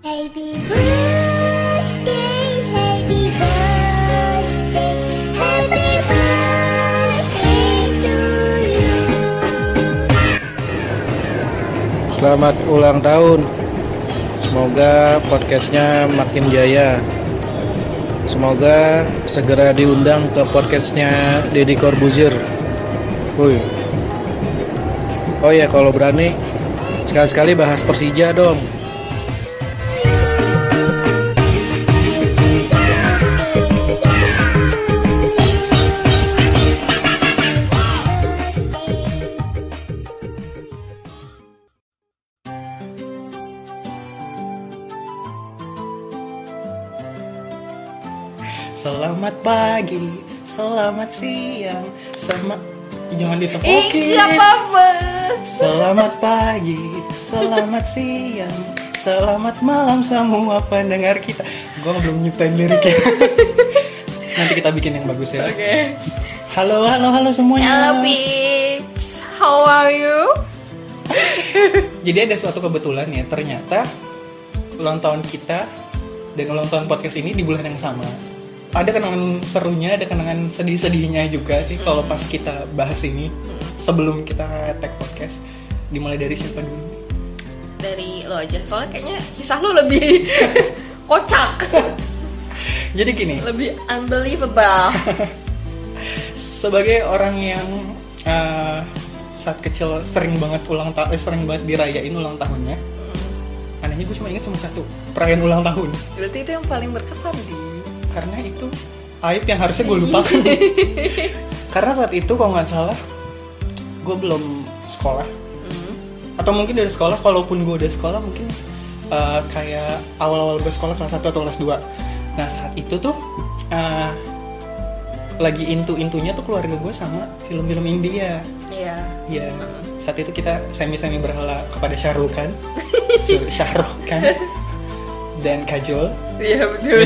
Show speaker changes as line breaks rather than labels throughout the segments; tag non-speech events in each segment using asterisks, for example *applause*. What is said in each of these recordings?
Selamat ulang tahun. Semoga podcastnya makin jaya. Semoga segera diundang ke podcastnya Deddy Corbuzier. Woi. Oh ya kalau berani sekali-sekali bahas Persija dong.
Selamat pagi, selamat siang, sama jangan ditepokin.
nggak apa-apa.
Selamat pagi, selamat siang, selamat malam semua pendengar kita. Gua belum nyiptain liriknya. Nanti kita bikin yang bagus ya.
Oke.
Halo, halo, halo semuanya.
Hello, peeps. How are you? *laughs*
Jadi ada suatu kebetulan ya, ternyata ulang tahun kita dan ulang tahun podcast ini di bulan yang sama. Ada kenangan serunya, ada kenangan sedih-sedihnya juga sih kalau pas kita bahas ini sebelum kita tag podcast. Dimulai dari siapa dulu?
Dari lo aja. Soalnya kayaknya kisah lo lebih *laughs* kocak, *laughs*
Jadi gini,
lebih unbelievable.
sebagai orang yang uh, saat kecil sering banget ulang tahun, sering banget dirayain ulang tahunnya. Anehnya gue cuma ingat cuma satu perayaan ulang tahun.
Berarti itu yang paling berkesan di.
Karena itu aib yang harusnya gue lupakan. *laughs* Karena saat itu kalau nggak salah gue belum sekolah. Atau mungkin dari sekolah kalaupun gue udah sekolah mungkin uh, kayak awal-awal gue sekolah kelas 1 atau kelas 2 nah saat itu tuh uh, lagi intu-intunya tuh keluarga gue sama film-film India.
Iya.
ya saat itu kita semi-semi berhala kepada Syahrul Khan. *laughs* Syahrul Khan. *laughs* Dan Kajol.
Iya betul.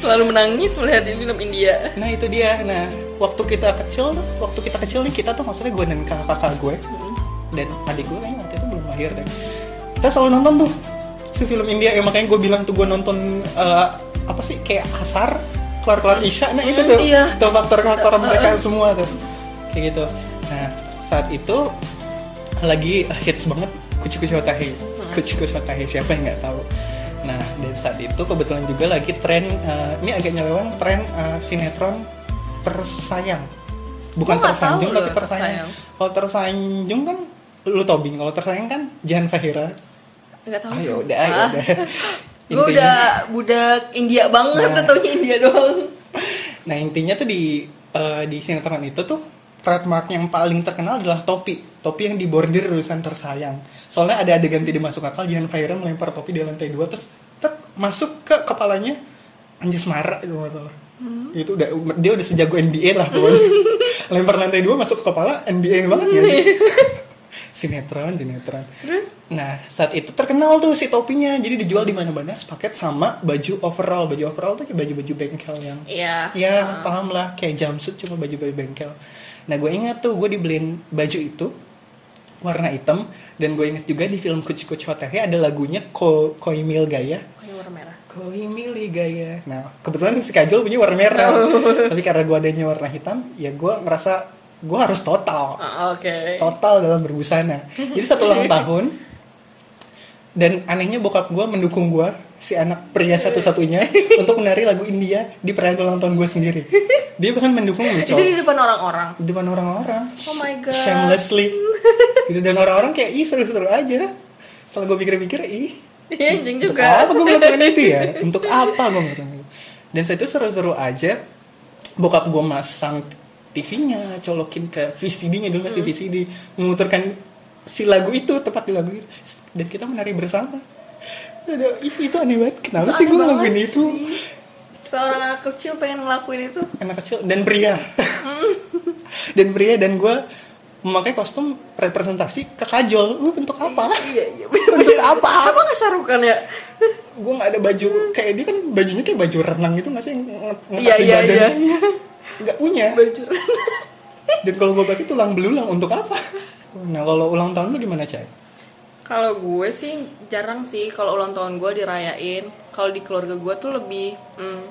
Selalu menangis melihat di film India.
Nah itu dia. Nah waktu kita kecil, waktu kita kecil nih kita tuh maksudnya gue dan kakak-kakak gue dan adik gue kayaknya waktu itu belum lahir deh. Kita selalu nonton tuh si film India. Ya makanya gue bilang tuh gue nonton eh, apa sih kayak asar keluar-keluar isya. Nah itu
Hmm,
tuh,
iya.
tuh faktor-faktor mereka semua tuh kayak gitu. Nah saat itu lagi hits banget kuci-kuci watahe. Kuci-kuci watahe siapa yang nggak tahu. Nah, dan saat itu kebetulan juga lagi tren eh, ini agak nyeleweng tren eh, sinetron tersayang. Bukan
Gua
tersanjung tapi. Tersayang. Kalau tersanjung kan lu tobing, kalau tersayang kan Jihan Fahira.
Enggak tahu.
Ayo udah, ayo
Ah.
udah. *laughs* *laughs*
Gue udah budak India banget,
Nah.
India doang. *laughs*
Nah intinya tuh di eh, di sinetron itu tuh trademark yang paling terkenal adalah topi, topi yang dibordir tulisan tersayang. Soalnya ada adegan tidak masuk akal, Jihan Fahira melempar topi di lantai dua terus tek, masuk ke kepalanya Anjas Mara itu nggak salah. Itu udah dia udah sejago NBA lah pokoknya. *laughs* Lempar lantai dua masuk ke kepala NBA banget ya. *laughs* sinetron, sinetron.
Terus?
Nah, saat itu terkenal tuh si topinya. Jadi dijual di mana-mana sepaket sama baju overall. Baju overall tuh kayak baju-baju bengkel yang
Iya.
Ya paham lah kayak jumpsuit cuma baju-baju bengkel. Nah gue ingat tuh gue dibeliin baju itu warna hitam dan gue ingat juga di film Kuci Kuci Hotehe ada lagunya Ko Koi Mil Gaya.
Ini warna merah.
Koi Mili Gaya. Nah kebetulan si Kajol punya warna merah. Tapi karena gue adanya warna hitam, ya gue ngerasa gue harus total
Ah, Oke.
total dalam berbusana. Jadi satu ulang *laughs* tahun dan anehnya bokap gue mendukung gue si anak pria satu-satunya *laughs* untuk menari lagu India di perayaan ulang tahun gue sendiri. *laughs* Dia bahkan mendukung
Itu
Ucol
di depan orang-orang.
di depan orang-orang.
Oh my God.
Shamelessly. *laughs* Gitu, dan orang-orang kayak ih seru-seru aja. Setelah gue pikir-pikir ih
Iya, anjing juga.
apa gue melakukan itu ya? Untuk apa gue melakukan itu? Dan saat itu seru-seru aja. Bokap gue masang TV-nya, colokin ke VCD-nya dulu
Hmm.
masih VCD, memutarkan si lagu itu tepat di lagu itu, dan kita menari bersama. Itu aneh banget. Kenapa
Itu
sih gue ngelakuin itu?
sih. Seorang anak kecil pengen ngelakuin itu.
Anak kecil dan pria, *laughs* dan pria dan gue memakai kostum representasi ke kajol. Uh, untuk apa?
Iya, iya. *laughs*
Untuk apa?
Apa nggak sarukan ya?
gue nggak ada baju kayak dia kan bajunya kayak baju renang gitu nggak sih
Iya, iya,
badan.
iya, iya.
nggak punya
Baju.
dan kalau gue pakai tulang belulang untuk apa nah kalau ulang tahun lu gimana cai
Kalau gue sih jarang sih kalau ulang tahun gue dirayain. Kalau di keluarga gue tuh lebih hmm,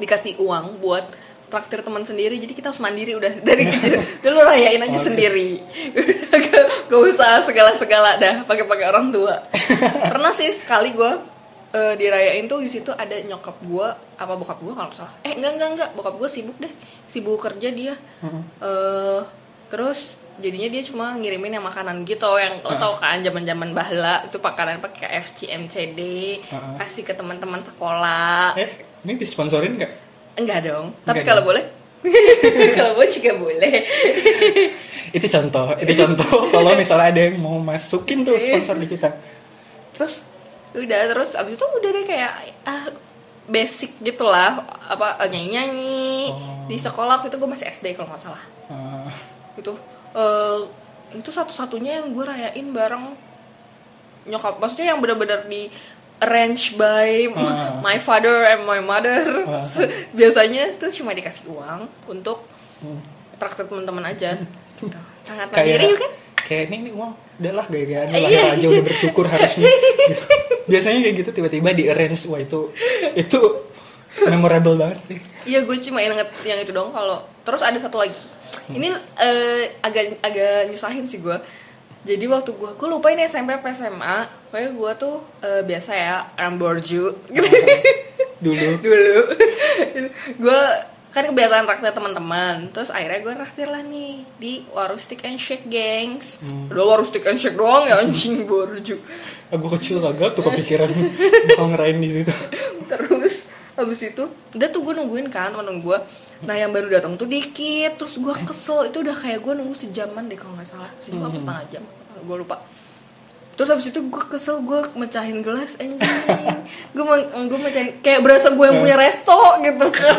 dikasih uang buat traktir teman sendiri. Jadi kita harus mandiri udah *laughs* dari kecil. *laughs* Udah lu rayain aja sendiri. *laughs* Gak, usah segala-segala dah pakai-pakai orang tua. Pernah sih sekali gue eh, dirayain tuh di situ ada nyokap gue apa bokap gue kalau salah. Eh enggak enggak enggak bokap gue sibuk deh. Sibuk kerja dia. eh terus jadinya dia cuma ngirimin yang makanan gitu yang lo tau kan zaman-zaman bahla itu makanan pakai KFC MCD
Heeh.
kasih ke teman-teman sekolah.
Eh, ini disponsorin nggak?
enggak dong tapi kalau boleh. *laughs* Kalau boleh juga boleh. *laughs*
Itu contoh, itu contoh. Kalau misalnya ada yang mau masukin tuh sponsor di kita. Terus?
Udah terus abis itu udah deh kayak ah, basic gitulah apa nyanyi nyanyi
Oh.
di sekolah waktu itu gue masih SD kalau nggak salah.
Eh,
gitu eh itu satu-satunya yang gue rayain bareng nyokap maksudnya yang benar-benar di arrange by
Ah.
my father and my mother
Ah. *laughs*
biasanya itu cuma dikasih uang untuk
Hmm.
traktir teman-teman aja gitu. sangat mandiri kan
kayak ini, ini uang udahlah gaya-gayaan
Iya.
lahir aja udah bersyukur harusnya *laughs* Gitu. biasanya kayak gitu tiba-tiba di arrange wah itu itu memorable banget sih.
Iya gue cuma inget yang itu dong kalau terus ada satu lagi. Ini eh, agak agak nyusahin sih gue. Jadi waktu gue gue lupa ini SMP apa SMA pokoknya gue tuh eh, biasa ya ramborju gitu
dulu. *laughs*
Dulu. Gue kan kebiasaan traktir teman-teman. Terus akhirnya gue traktir lah nih di warung stick and shake gengs udah warung stick and shake doang ya anjing borju.
Aku kecil kagak tuh kepikiran. *laughs* Bakal ngerain di situ.
Terus habis itu udah tuh gue nungguin kan temen gue nah yang baru datang tuh dikit terus gue kesel. Itu udah kayak gue nunggu sejaman deh kalau nggak salah. Sejam apa setengah jam. Gue lupa. Terus habis itu gue kesel gue mecahin gelas anjing. Gue gue mecahin kayak berasa gue yang punya resto gitu kan.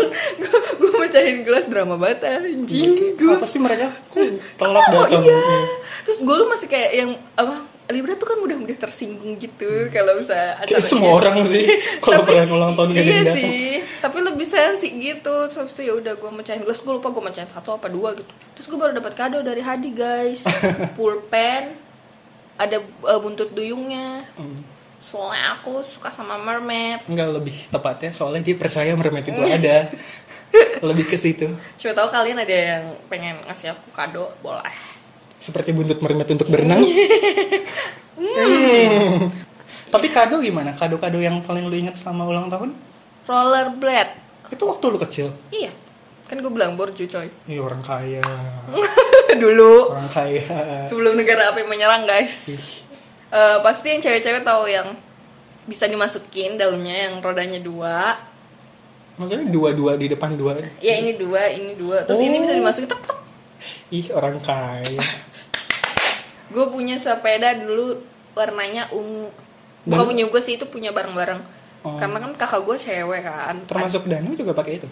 Gue mecahin gelas drama banget anjing. Gue
apa sih mereka kok telat datang?
iya? Terus gue lu masih kayak yang apa Libra tuh kan mudah-mudah tersinggung gitu kalau bisa
Kayak
acaranya.
semua orang sih *laughs* kalau perayaan ulang tahun kayak
iya sih tapi lebih sensi gitu. Terus itu ya udah gue mecahin gelas gue lupa gue mecahin satu apa dua gitu. Terus gue baru dapat kado dari Hadi guys. *laughs* Pulpen ada uh, buntut duyungnya.
Hmm.
soalnya aku suka sama mermaid.
Enggak lebih tepatnya soalnya dia percaya mermaid itu *laughs* ada. Lebih ke situ.
Coba tahu kalian ada yang pengen ngasih aku kado? Boleh
seperti buntut mermaid untuk berenang. Hmm. tapi kado gimana? Kado-kado yang paling lu ingat selama ulang tahun?
Rollerblade.
Itu waktu lu kecil?
Iya. Kan gue bilang borju coy.
Iya orang kaya. *laughs*
Dulu.
Orang kaya.
Sebelum negara api menyerang guys. Eh, pasti yang cewek-cewek tahu yang bisa dimasukin dalamnya yang rodanya dua.
Maksudnya dua-dua di depan dua?
Ya ini dua ini dua. Terus ini
Oh.
bisa dimasukin tek tek.
ih orang kaya *laughs*
gue punya sepeda dulu warnanya ungu. Bukan punya gue sih itu punya bareng-bareng.
Oh.
karena kan kakak gue cewek kan.
Termasuk Danu juga pakai itu?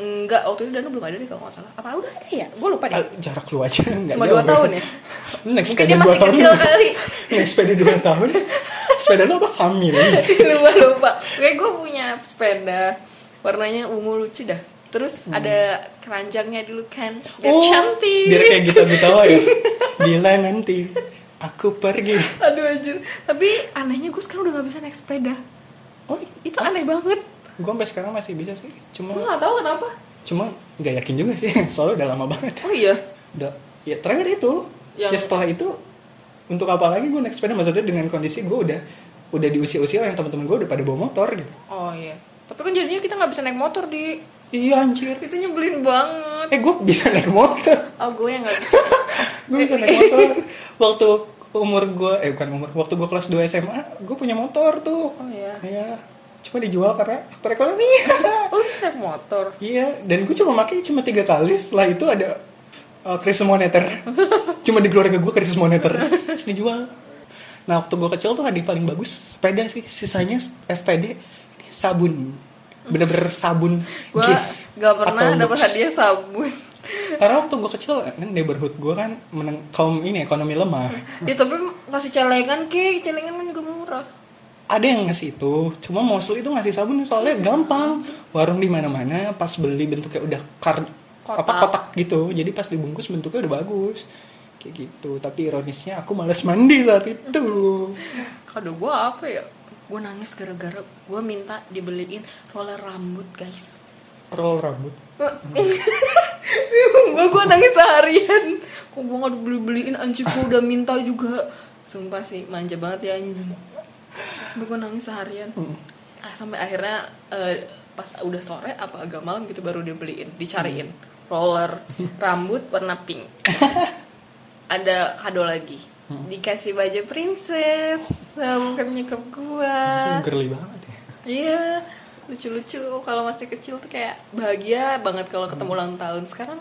Enggak waktu itu Danu belum ada deh kalau nggak salah. Apa udah ada ya? Gue lupa deh.
Jarak lu aja *laughs* nggak
cuma
jauh.
dua tahun ya? *laughs*
Naik
mungkin dia masih
tahun.
kecil kali. *laughs*
Naik sepeda dua tahun. Sepeda lu apa? Family
lupa lupa. Kayak gue punya sepeda. Warnanya ungu lucu dah. Terus ada keranjangnya dulu kan. Biar cantik.
Hmm. Oh, biar kayak gitu Gutawa ya bila nanti aku pergi.
Aduh anjir. Tapi anehnya gue sekarang udah gak bisa naik sepeda.
Oh
itu aneh banget.
gue sampai sekarang masih bisa sih. Cuma
gue gak tahu kenapa.
cuma nggak yakin juga sih. *laughs* Soalnya udah lama banget.
Oh iya?
Udah. Ya terakhir itu.
Yang-
ya setelah itu untuk apa lagi gue naik sepeda? Maksudnya dengan kondisi gue udah udah di usia-usia yang teman-teman gue udah pada bawa motor gitu.
Oh iya. Tapi kan jadinya kita nggak bisa naik motor di
iya anjir
itu nyebelin banget
eh gue bisa naik motor
oh gue yang nggak bisa *laughs*
gue bisa naik motor waktu umur gue eh bukan umur waktu gue kelas 2 SMA gue punya motor tuh
oh iya
Iya, cuma dijual karena faktor ekonomi. *laughs*
oh bisa motor
iya, dan gue cuma pakai cuma tiga kali. Setelah itu ada uh, krisis moneter. *laughs* cuma di keluarga gue krisis moneter. Terus dijual. Nah, waktu gue kecil tuh hadiah paling bagus sepeda sih. Sisanya STD sabun. Bener-bener sabun
gue gak pernah dapat hadiah sabun.
Karena waktu gue kecil kan neighborhood gue kan meneng, kaum ini ekonomi lemah.
ya tapi kasih celengan ke celengan kan juga murah.
Ada yang ngasih itu cuma mostly itu ngasih sabun soalnya gampang. Warung di mana mana pas beli bentuknya udah kar
Kotak.
apa kotak gitu. Jadi pas dibungkus bentuknya udah bagus. Kayak gitu. Tapi ironisnya aku males mandi saat itu. *laughs*
Kado gue apa ya? Gue nangis gara-gara gue minta dibeliin roller rambut guys.
roll rambut
gue gue nangis seharian. Kok gue nggak dibeli beliin anjing gue udah minta juga. Sumpah sih manja banget ya anjing. Sampai gue nangis seharian. Ah, sampai akhirnya eh, pas udah sore apa agak malam gitu baru dibeliin, dicariin roller rambut warna pink. *laughs* Ada kado lagi. Dikasih baju princess sama bokap nyokap gua.
girly banget ya
Iya, lucu-lucu kalau masih kecil tuh kayak bahagia banget kalau ketemu ulang tahun. Sekarang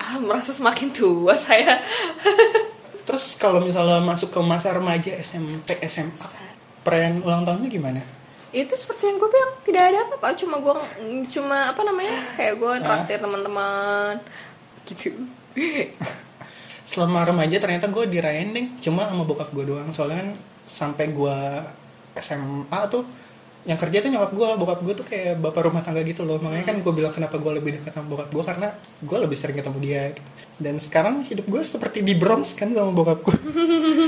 ah merasa semakin tua saya.
terus kalau misalnya masuk ke masa remaja SMP SMA perayaan ulang tahunnya gimana
Itu seperti yang gue bilang tidak ada apa-apa, cuma gue cuma apa namanya kayak gue traktir teman-teman gitu.
Selama remaja ternyata gue dirayain deh cuma sama bokap gue doang soalnya kan sampai gue SMA tuh yang kerja tuh nyokap gue bokap gue tuh kayak bapak rumah tangga gitu loh makanya kan gue bilang kenapa gue lebih dekat sama bokap gue karena gue lebih sering ketemu dia gitu. dan sekarang hidup gue seperti di Bronx kan sama bokap gue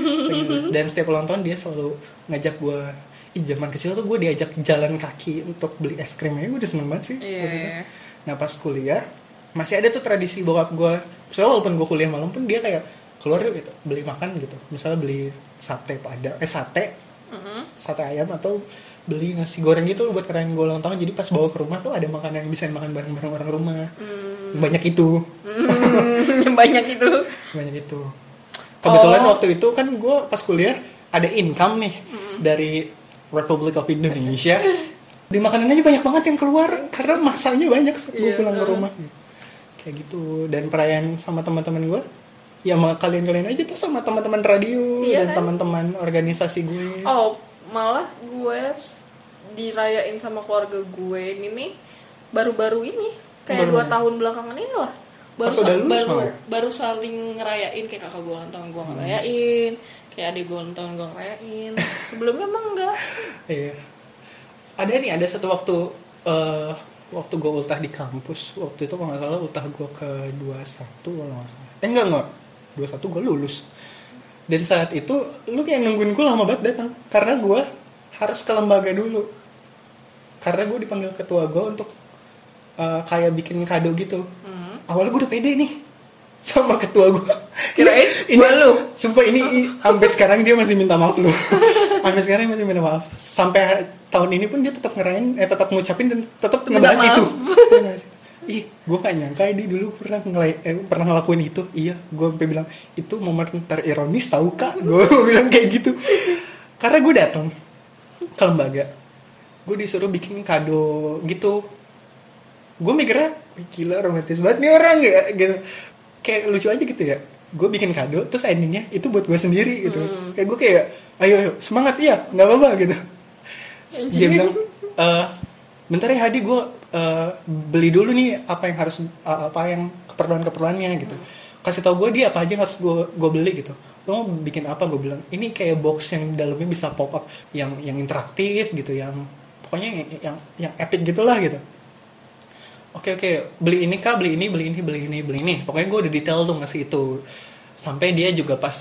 *laughs* dan setiap ulang tahun dia selalu ngajak gue Ih, zaman kecil tuh gue diajak jalan kaki untuk beli es krim ya gue udah seneng banget sih
Iya.
waktu itu. Nah pas kuliah masih ada tuh tradisi bokap gue. Soalnya walaupun gue kuliah malam pun dia kayak keluar yuk gitu beli makan gitu. Misalnya beli sate pada eh sate sate ayam atau beli nasi goreng gitu buat keren gue ulang tahun. Jadi pas bawa ke rumah tuh ada makanan yang bisa makan bareng-bareng orang rumah. Banyak itu,
Yang *laughs* banyak itu.
banyak itu. Kebetulan
Oh.
waktu itu kan gue pas kuliah ada income nih dari Republic of Indonesia. Di makanan aja banyak banget yang keluar karena masanya banyak saat gue
Iya,
pulang ke
heeh.
rumah. Kayak gitu dan perayaan sama teman-teman gue ya sama kalian-kalian aja tuh sama teman-teman radio
Iya
dan
kan?
teman-teman organisasi gue.
Oh, malah gue dirayain sama keluarga gue ini nih baru-baru ini kayak
Baru.
dua tahun belakangan ini lah baru
Pas udah lulus
baru
malah
baru saling ngerayain kayak kakak gue ulang tahun gue ngerayain kayak adik gue ulang tahun gue ngerayain sebelumnya emang enggak *laughs*
Iya. Ada nih, ada satu waktu eh waktu gue ultah di kampus. Waktu itu kalau nggak salah ultah gue ke 21 kalau nggak salah. Eh enggak enggak. 21 gue lulus. Dan saat itu lu kayak nungguin gue lama banget datang karena gue harus ke lembaga dulu. Karena gue dipanggil ketua gue untuk eh, kayak bikin kado gitu. Awalnya gue udah pede nih sama ketua gue.
Kirain gua lu.
Sumpah ini sampai sekarang dia masih minta maaf lu. *laughs* sampai sekarang masih minta maaf. Sampai tahun ini pun dia tetap ngerain, eh tetap ngucapin dan tetap ngebahas
maaf.
itu. Ih, gue gak nyangka dia dulu pernah ngelai- eh, pernah ngelakuin itu. Iya, gue sampai bilang itu momen terironis tahu kak. *laughs* Gue bilang kayak gitu. Karena gue datang ke lembaga, gue disuruh bikin kado gitu. Gue mikirnya, "Wih, gila romantis banget nih orang ya, gitu. Kayak lucu aja gitu ya. Gue bikin kado, terus endingnya itu buat gue sendiri gitu. Kayak gue kayak, ayo, ayo semangat iya, nggak apa-apa gitu. Dia bilang, "Eh, bentar ya Hadi gue eh, beli dulu nih apa yang harus eh, apa yang keperluan keperluannya gitu. Kasih tau gue dia apa aja yang harus gue gue beli gitu. Lo mau bikin apa? gue bilang ini kayak box yang dalamnya bisa pop up yang yang interaktif gitu yang pokoknya yang yang, yang epic gitulah gitu oke oke beli ini kak beli ini beli ini beli ini beli ini. Pokoknya gue udah detail tuh ngasih itu. Sampai dia juga pas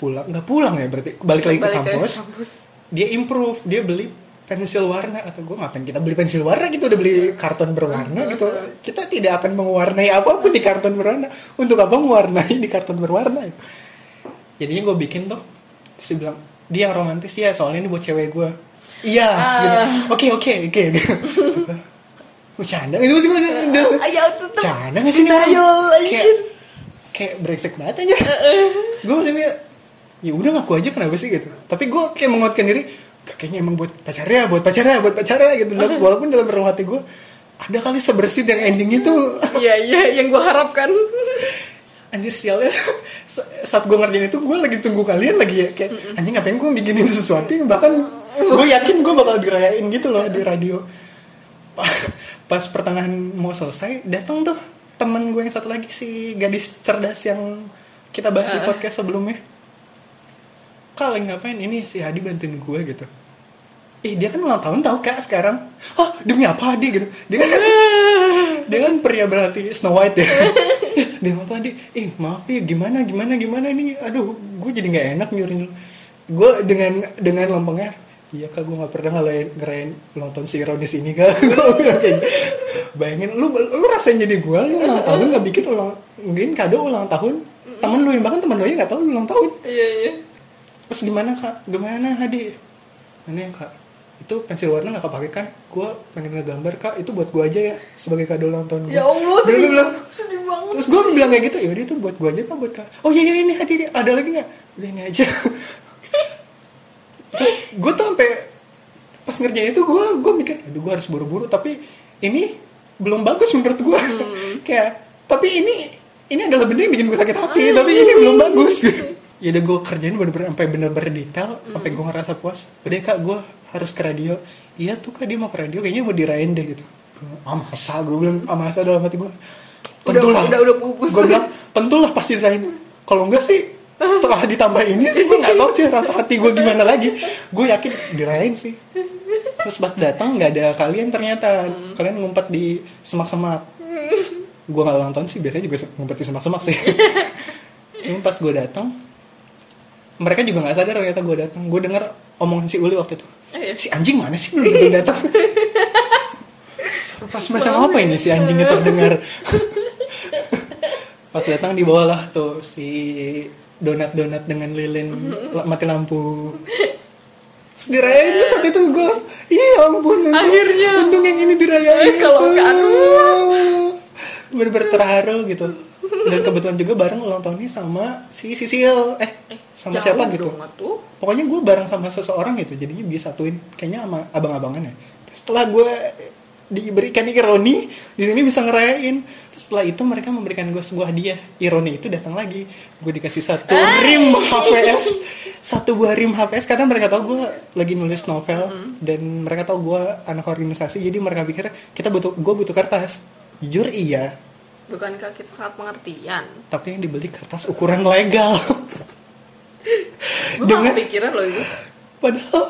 pulang nggak pulang ya berarti balik lagi ke
Balik
kampus
kampus.
dia improve dia beli pensil warna. Atau gue ngapain kita beli pensil warna gitu udah beli karton berwarna gitu. Kita tidak akan mewarnai apa pun di karton berwarna. Untuk apa mewarnai di karton berwarna jadinya gue bikin tuh terus dia bilang dia yang romantis ya soalnya ini buat cewek gue iya gitu. oke oke oke *laughs* bercanda itu masih masih
Ayo tutup.
Canda gak sih nih orang?
Ayo,
Kayak,
anjir.
kayak brengsek banget aja Gue masih mikir Ya udah ngaku aja kenapa sih gitu. Tapi gue kayak menguatkan diri Kayaknya emang buat pacarnya, buat pacarnya, buat pacarnya gitu. Dan Walaupun dalam dalam hati gue Ada kali sebersih yang ending itu.
Iya iya yang gue harapkan.
Anjir sialnya. Saat gue ngerjain itu gue lagi tunggu kalian lagi ya. Kayak anjing ngapain gue bikinin sesuatu yang Bahkan gue yakin gue bakal dirayain gitu loh di radio. Pa- Pas pertengahan mau selesai Datang tuh temen gue yang satu lagi si gadis cerdas yang kita bahas di podcast sebelumnya. Kalian ngapain? Ini si Hadi bantuin gue gitu. Ih dia kan ulang tahun tau kak sekarang. Oh demi apa Hadi? gitu. Dia kan, *laughs* dia kan pria berarti Snow White ya. Dia apa dia eh maaf ya gimana gimana gimana nih aduh gue jadi nggak enak nyuruh gue dengan dengan lempengnya iya kak gue nggak pernah ngelain ngerayain ulang tahun si ironis ini kak. *laughs* Gitu. bayangin lu lu rasain jadi gue lu ulang *laughs* tahun nggak bikin ulang mungkin kado ulang tahun. Temen lu yang bahkan temen lu yang nggak tahu lu ulang tahun.
Iya iya.
terus gimana kak? Gimana hadi? Mana ya kak. Itu pensil warna nggak kepake kan gue pengen ngegambar kak. Itu buat gue aja ya sebagai kado ulang tahun gue
Ya Allah
Terus
sedih
bilang
sedih banget.
terus gue bilang kayak gitu ya itu buat gue aja pak buat kak. Oh iya iya ini hadi ini. ada lagi nggak? Udah ini aja *laughs* terus gue tuh sampai pas ngerjain itu gue gue mikir aduh gue harus buru-buru. Tapi ini belum bagus menurut gue *laughs* kayak tapi ini ini adalah benda yang bikin gue sakit hati tapi ini belum bagus. *laughs* Ya udah gue kerjain bener-bener sampai bener-bener detail sampai gue ngerasa puas. Udah kak gue harus ke radio. Iya tuh kak dia mau ke radio kayaknya mau dirayain deh gitu. Ah masa? Gue bilang ah masa dalam hati gue
Udah- udah- udah pupus.
gue bilang tentulah pasti dirayain. Kalau enggak sih setelah ditambah ini sih gue nggak tahu sih rata hati gue gimana lagi. Gue yakin dirayain sih. Terus pas datang nggak ada kalian ternyata. Kalian ngumpet di semak-semak. Gue nggak ulang tahun sih biasanya juga ngumpet di semak-semak sih. Cuma pas gue datang mereka juga nggak sadar ternyata gue datang. Gue denger omongan si Uli waktu itu.
Eh, iya.
si anjing mana sih belum belum datang? Pas macam apa ini si anjingnya terdengar pas datang dibawalah tuh si donat donat dengan lilin *laughs* mati lampu. Dirayain tuh saat itu gue iya ampun untung-
Akhirnya.
untung yang ini dirayain
Eh, kalau nggak,
bener-bener terharu gitu. Dan kebetulan juga bareng ulang tahunnya sama si Sisil. Eh sama
Jauh
siapa gitu?
tuh.
pokoknya gue bareng sama seseorang gitu jadinya disatuin kayaknya sama abang-abangan ya. Setelah gue diberikan ironi di sini bisa ngerayain setelah itu mereka memberikan gue sebuah hadiah. Ironi itu datang lagi. Gue dikasih satu rim HPS satu buah rim HPS karena mereka tahu gue lagi nulis novel dan mereka tahu gue anak organisasi jadi mereka pikir kita butuh gue butuh kertas. Jujur iya.
Bukankah kita sangat pengertian?
tapi yang dibeli kertas ukuran legal. *laughs*
Gue
Dengan-
gak kepikiran loh itu.
Padahal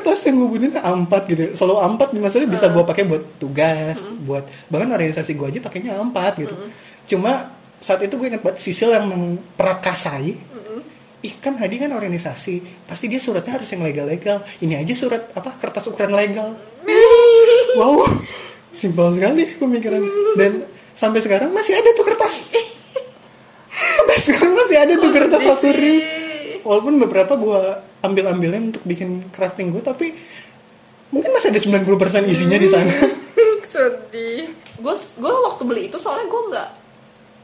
kertas yang gue butuhin A4 gitu. Selalu A4 maksudnya bisa gue pakai buat tugas, buat bahkan organisasi gue aja pakainya A4 gitu. Cuma saat itu gue ingat banget Sisil yang memperakasai. Ih kan Hadi kan organisasi, pasti dia suratnya harus yang legal-legal. Ini aja surat apa kertas ukuran legal. *laughs* wow, simpel sekali pemikiran. Dan sampai sekarang masih ada tuh kertas. *laughs* sampai sekarang masih ada tuh kertas satu walaupun beberapa gue ambil ambilin untuk bikin crafting gue tapi mungkin masih ada 90% isinya di sana. *laughs*
Sedih. Gue gue waktu beli itu soalnya gue nggak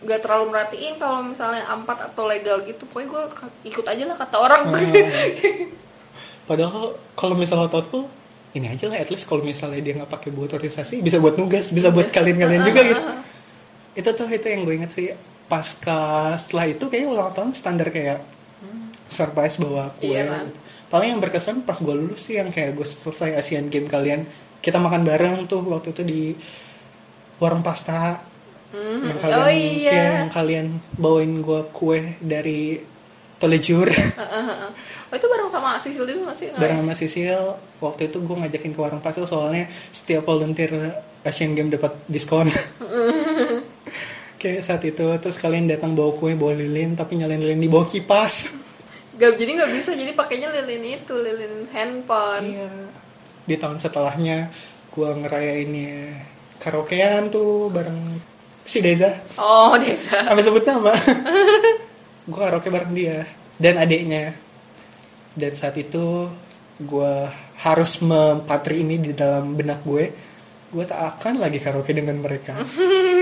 nggak terlalu merhatiin kalau misalnya ampat atau legal gitu. Pokoknya gue ikut aja lah kata orang. *laughs*
Padahal kalau misalnya thoughtful ini aja lah at least kalau misalnya dia nggak pakai buat organisasi bisa buat nugas bisa buat kalian-kalian juga gitu. itu tuh itu yang gue inget sih. Pasca setelah itu kayak ulang tahun standar kayak surprise bawa kue.
Iya, kan?
paling yang berkesan pas gue lulus sih yang kayak gue selesai Asian Game kalian kita makan bareng tuh waktu itu di warung pasta yang kalian
Oh, iya.
ya, yang kalian bawain gue kue dari Tolejur *laughs*
oh itu bareng sama Sisil juga gak sih?
Bareng sama Sisil. Waktu itu gue ngajakin ke warung pastel soalnya setiap volunteer Asian Game dapat diskon. *laughs* Kayak saat itu terus kalian datang bawa kue bawa lilin tapi nyalain lilin di bawah kipas
Gak, jadi nggak bisa jadi pakainya lilin itu lilin handphone.
Iya. Di tahun setelahnya gue ngerayainnya karaokean tuh bareng si Deza.
Oh desa
apa sebut nama *laughs* gue karaoke bareng dia dan adiknya. Dan saat itu gue harus mempatri ini di dalam benak gue. Gue tak akan lagi karaoke dengan mereka *laughs*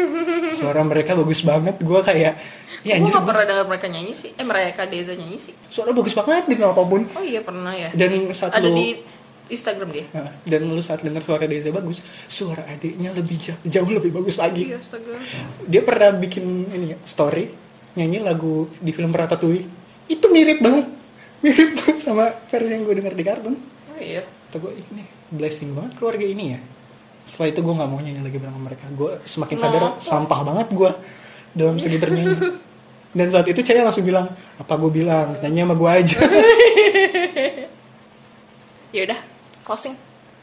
suara mereka bagus banget gue kayak ya
gue gak pernah dengar mereka nyanyi sih. Eh mereka Deza nyanyi sih.
Suara bagus banget di apa pun
oh iya pernah ya.
Dan saat
ada
lu
di Instagram dia.
Nah, dan lu saat dengar suara Deza bagus suara adiknya lebih jauh, jauh lebih bagus lagi.
Iya astaga.
Dia pernah bikin ini ya, story nyanyi lagu di film Ratatouille. Itu mirip banget mirip banget sama versi yang gue dengar di kartun
oh iya.
Kata gue ini blessing banget keluarga ini ya setelah itu gue nggak mau nyanyi lagi bareng mereka gue semakin sadar
Kenapa?
sampah banget gue dalam segi bernyanyi dan saat itu Caya langsung bilang apa gue bilang nyanyi sama gue aja *laughs*
ya udah closing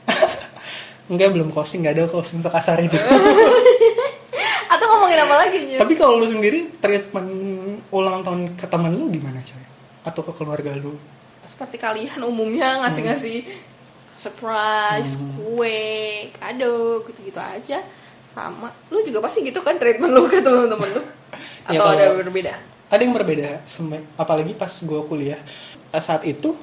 *laughs*
enggak belum closing nggak ada closing sekasar itu *laughs*
atau ngomongin apa lagi Nyur?
Tapi kalau lu sendiri treatment ulang tahun ke teman lu gimana coy? Atau ke keluarga lu?
seperti kalian umumnya ngasih-ngasih surprise, kue, kado, gitu-gitu aja. Sama, lu juga pasti gitu kan treatment lu ke temen-temen lu? *laughs* Atau
Ya, kalau-
ada berbeda?
Ada yang berbeda, apalagi pas gue kuliah. Saat itu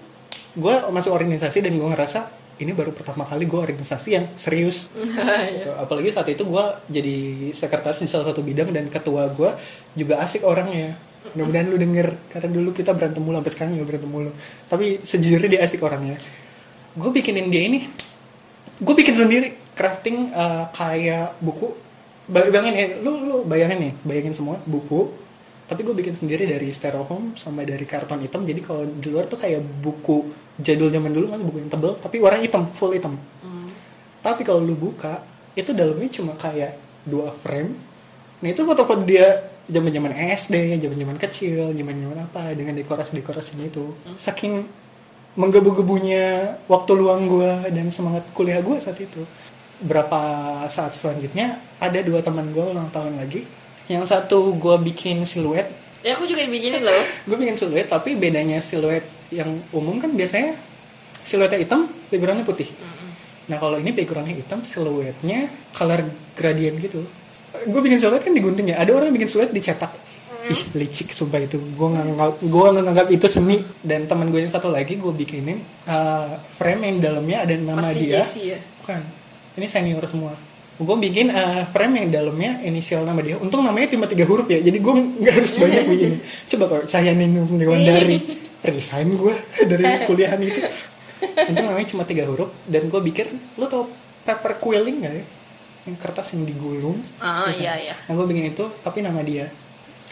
gue masuk organisasi dan gue ngerasa ini baru pertama kali gue organisasi yang serius. *laughs* Gitu. Apalagi saat itu gue jadi sekretaris di salah satu bidang dan ketua gue juga asik orangnya. Mudah-mudahan lu denger karena dulu kita berantem mulu sampai sekarang juga berantem mulu. Tapi sejujurnya dia asik orangnya. Gue bikinin dia ini, gue bikin sendiri crafting eh, kayak buku. Ba- Bayangin ya, lu lu bayangin nih, bayangin semua buku. Tapi gue bikin sendiri dari styrofoam sama dari karton hitam. Jadi kalau di luar tuh kayak buku jadul zaman dulu kan buku yang tebel, tapi warna hitam, full hitam. Tapi kalau lu buka, itu dalamnya cuma kayak dua frame. Nah itu foto-foto dia zaman-zaman SD, zaman-zaman kecil, zaman-zaman apa dengan dekorasi-dekorasinya itu. Saking menggebu-gebunya waktu luang gue dan semangat kuliah gue saat itu. Berapa saat selanjutnya ada dua teman gue ulang tahun lagi. Yang satu gue bikin siluet,
Ya aku juga dibikinin loh. *laughs*
gue bikin siluet tapi bedanya siluet yang umum kan biasanya siluetnya hitam backgroundnya putih nah kalau ini backgroundnya hitam siluetnya color gradient gitu gue bikin siluet kan digunting ya ada orang yang bikin siluet dicetak ih licik sumpah itu. Gue nganggap gue nganggap itu seni. Dan teman gue yang satu lagi gue bikinin uh, frame yang dalamnya ada nama
Pasti
dia.
Jessie ya.
bukan. Ini senior semua. Gue bikin uh, frame yang dalamnya inisial nama dia. Untung namanya cuma tiga huruf ya jadi gue nggak harus banyak *laughs* begini coba kalau Cahaya Ninung *laughs* dari resign gue dari kuliahan itu. Untung namanya cuma tiga huruf dan gue pikir lo tau paper quilling gak ya? Yang kertas yang digulung.
Ah,
Gitu.
iya, iya.
nah gue bikin itu tapi nama dia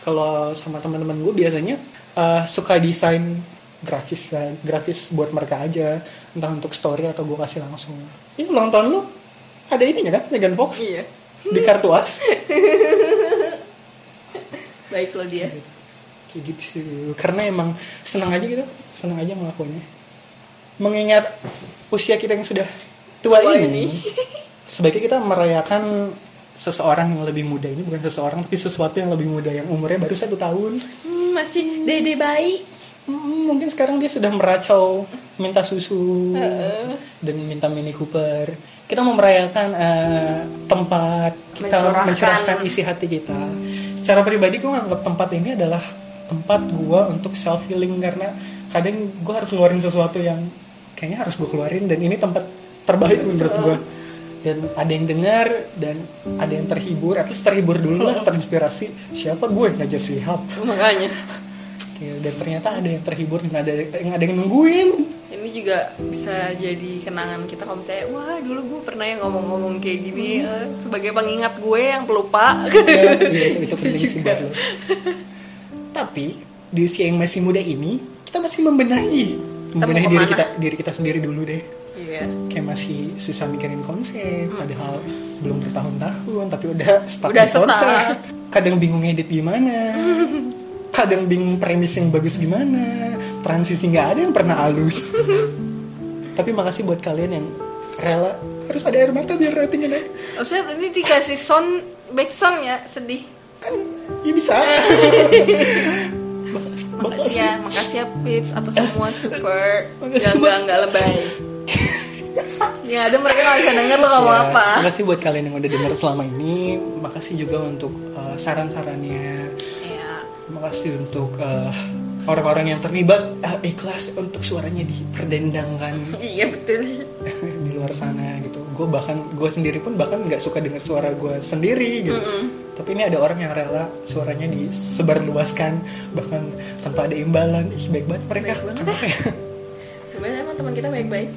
kalau sama teman-teman gue biasanya uh, suka desain grafis grafis buat mereka aja entah untuk story atau gue kasih langsung ini ulang tahun lu ada ininya kan Megan Fox
Iya.
di kartu as *laughs*
Baik lo dia.
kayak gitu karena emang senang aja gitu senang aja ngelakuinnya mengingat usia kita yang sudah tua,
Tua
ini,
ini.
sebaiknya kita merayakan seseorang yang lebih muda ini bukan seseorang tapi sesuatu yang lebih muda yang umurnya baru satu tahun
Hmm, masih dede bayi.
Hmm, mungkin sekarang dia sudah meracau minta susu dan minta Mini Cooper. Kita mau merayakan eh, tempat kita
Mencurahkan.
mencurahkan isi hati kita. Secara pribadi gue nganggap tempat ini adalah tempat gue untuk self healing karena kadang gue harus ngeluarin sesuatu yang kayaknya harus gue keluarin dan ini tempat terbaik menurut gue. Dan ada yang dengar dan ada yang terhibur, at least terhibur dulu lah, *laughs* terinspirasi. Siapa gue? Najwa Shihab.
Makanya.
Oke, dan ternyata ada yang terhibur dan ada yang ada yang nungguin.
Ini juga bisa jadi kenangan kita kalau misalnya wah dulu gue pernah yang ngomong-ngomong kayak gini eh, sebagai pengingat gue yang pelupa.
Ya, iya, itu, itu *laughs* penting sih buat lo. Tapi di usia yang masih muda ini kita masih membenahi, membenahi diri kita diri kita sendiri dulu deh.
Iya.
Kayak masih susah mikirin konsep, padahal belum bertahun-tahun tapi udah stuck
Udah
di konsep. Kadang bingung edit gimana. *laughs* Kadang bingung premis yang bagus gimana. Transisi nggak ada yang pernah halus. *laughs* tapi makasih buat kalian yang rela harus ada air mata biar ratingnya naik.
Maksudnya ini dikasih sound back sound ya sedih.
kan ya bisa *laughs* makasih,
Makasih ya, makasih ya Pips atau semua super
Makasih,
Gak,
Mbak.
gak, gak lebay Ya ada mereka gak bisa denger lo ngomong
Ya,
apa.
makasih buat kalian yang udah denger selama ini makasih juga untuk uh, saran-sarannya.
Ya
makasih untuk uh, orang-orang yang terlibat uh, ikhlas untuk suaranya diperdendangkan.
Iya betul. *laughs*
Di luar sana gitu. Gue bahkan gue sendiri pun bahkan nggak suka dengar suara gue sendiri gitu. Tapi ini ada orang yang rela suaranya disebarluaskan bahkan tanpa ada imbalan. Ih baik banget mereka.
Baik banget
ya?
Gimana emang teman kita baik-baik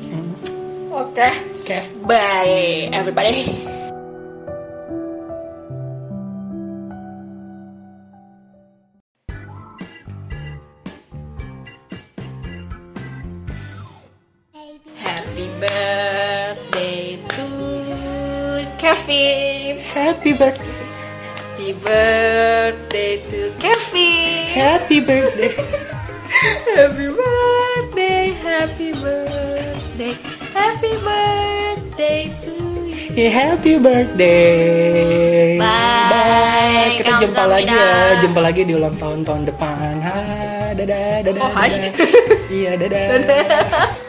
Oke.
Oke.
Bye everybody. Happy birthday
happy birthday.
Happy birthday to Kevin.
Happy birthday. *laughs*
Happy birthday, happy birthday, happy birthday to you. *laughs*
Happy birthday.
Bye.
Bye. Kita
Kamsahamnida.
jumpa lagi ya. Jumpa lagi di ulang tahun tahun depan. Ha, dadah, dadah.
Oh, hai.
dadah. iya, dadah. *laughs*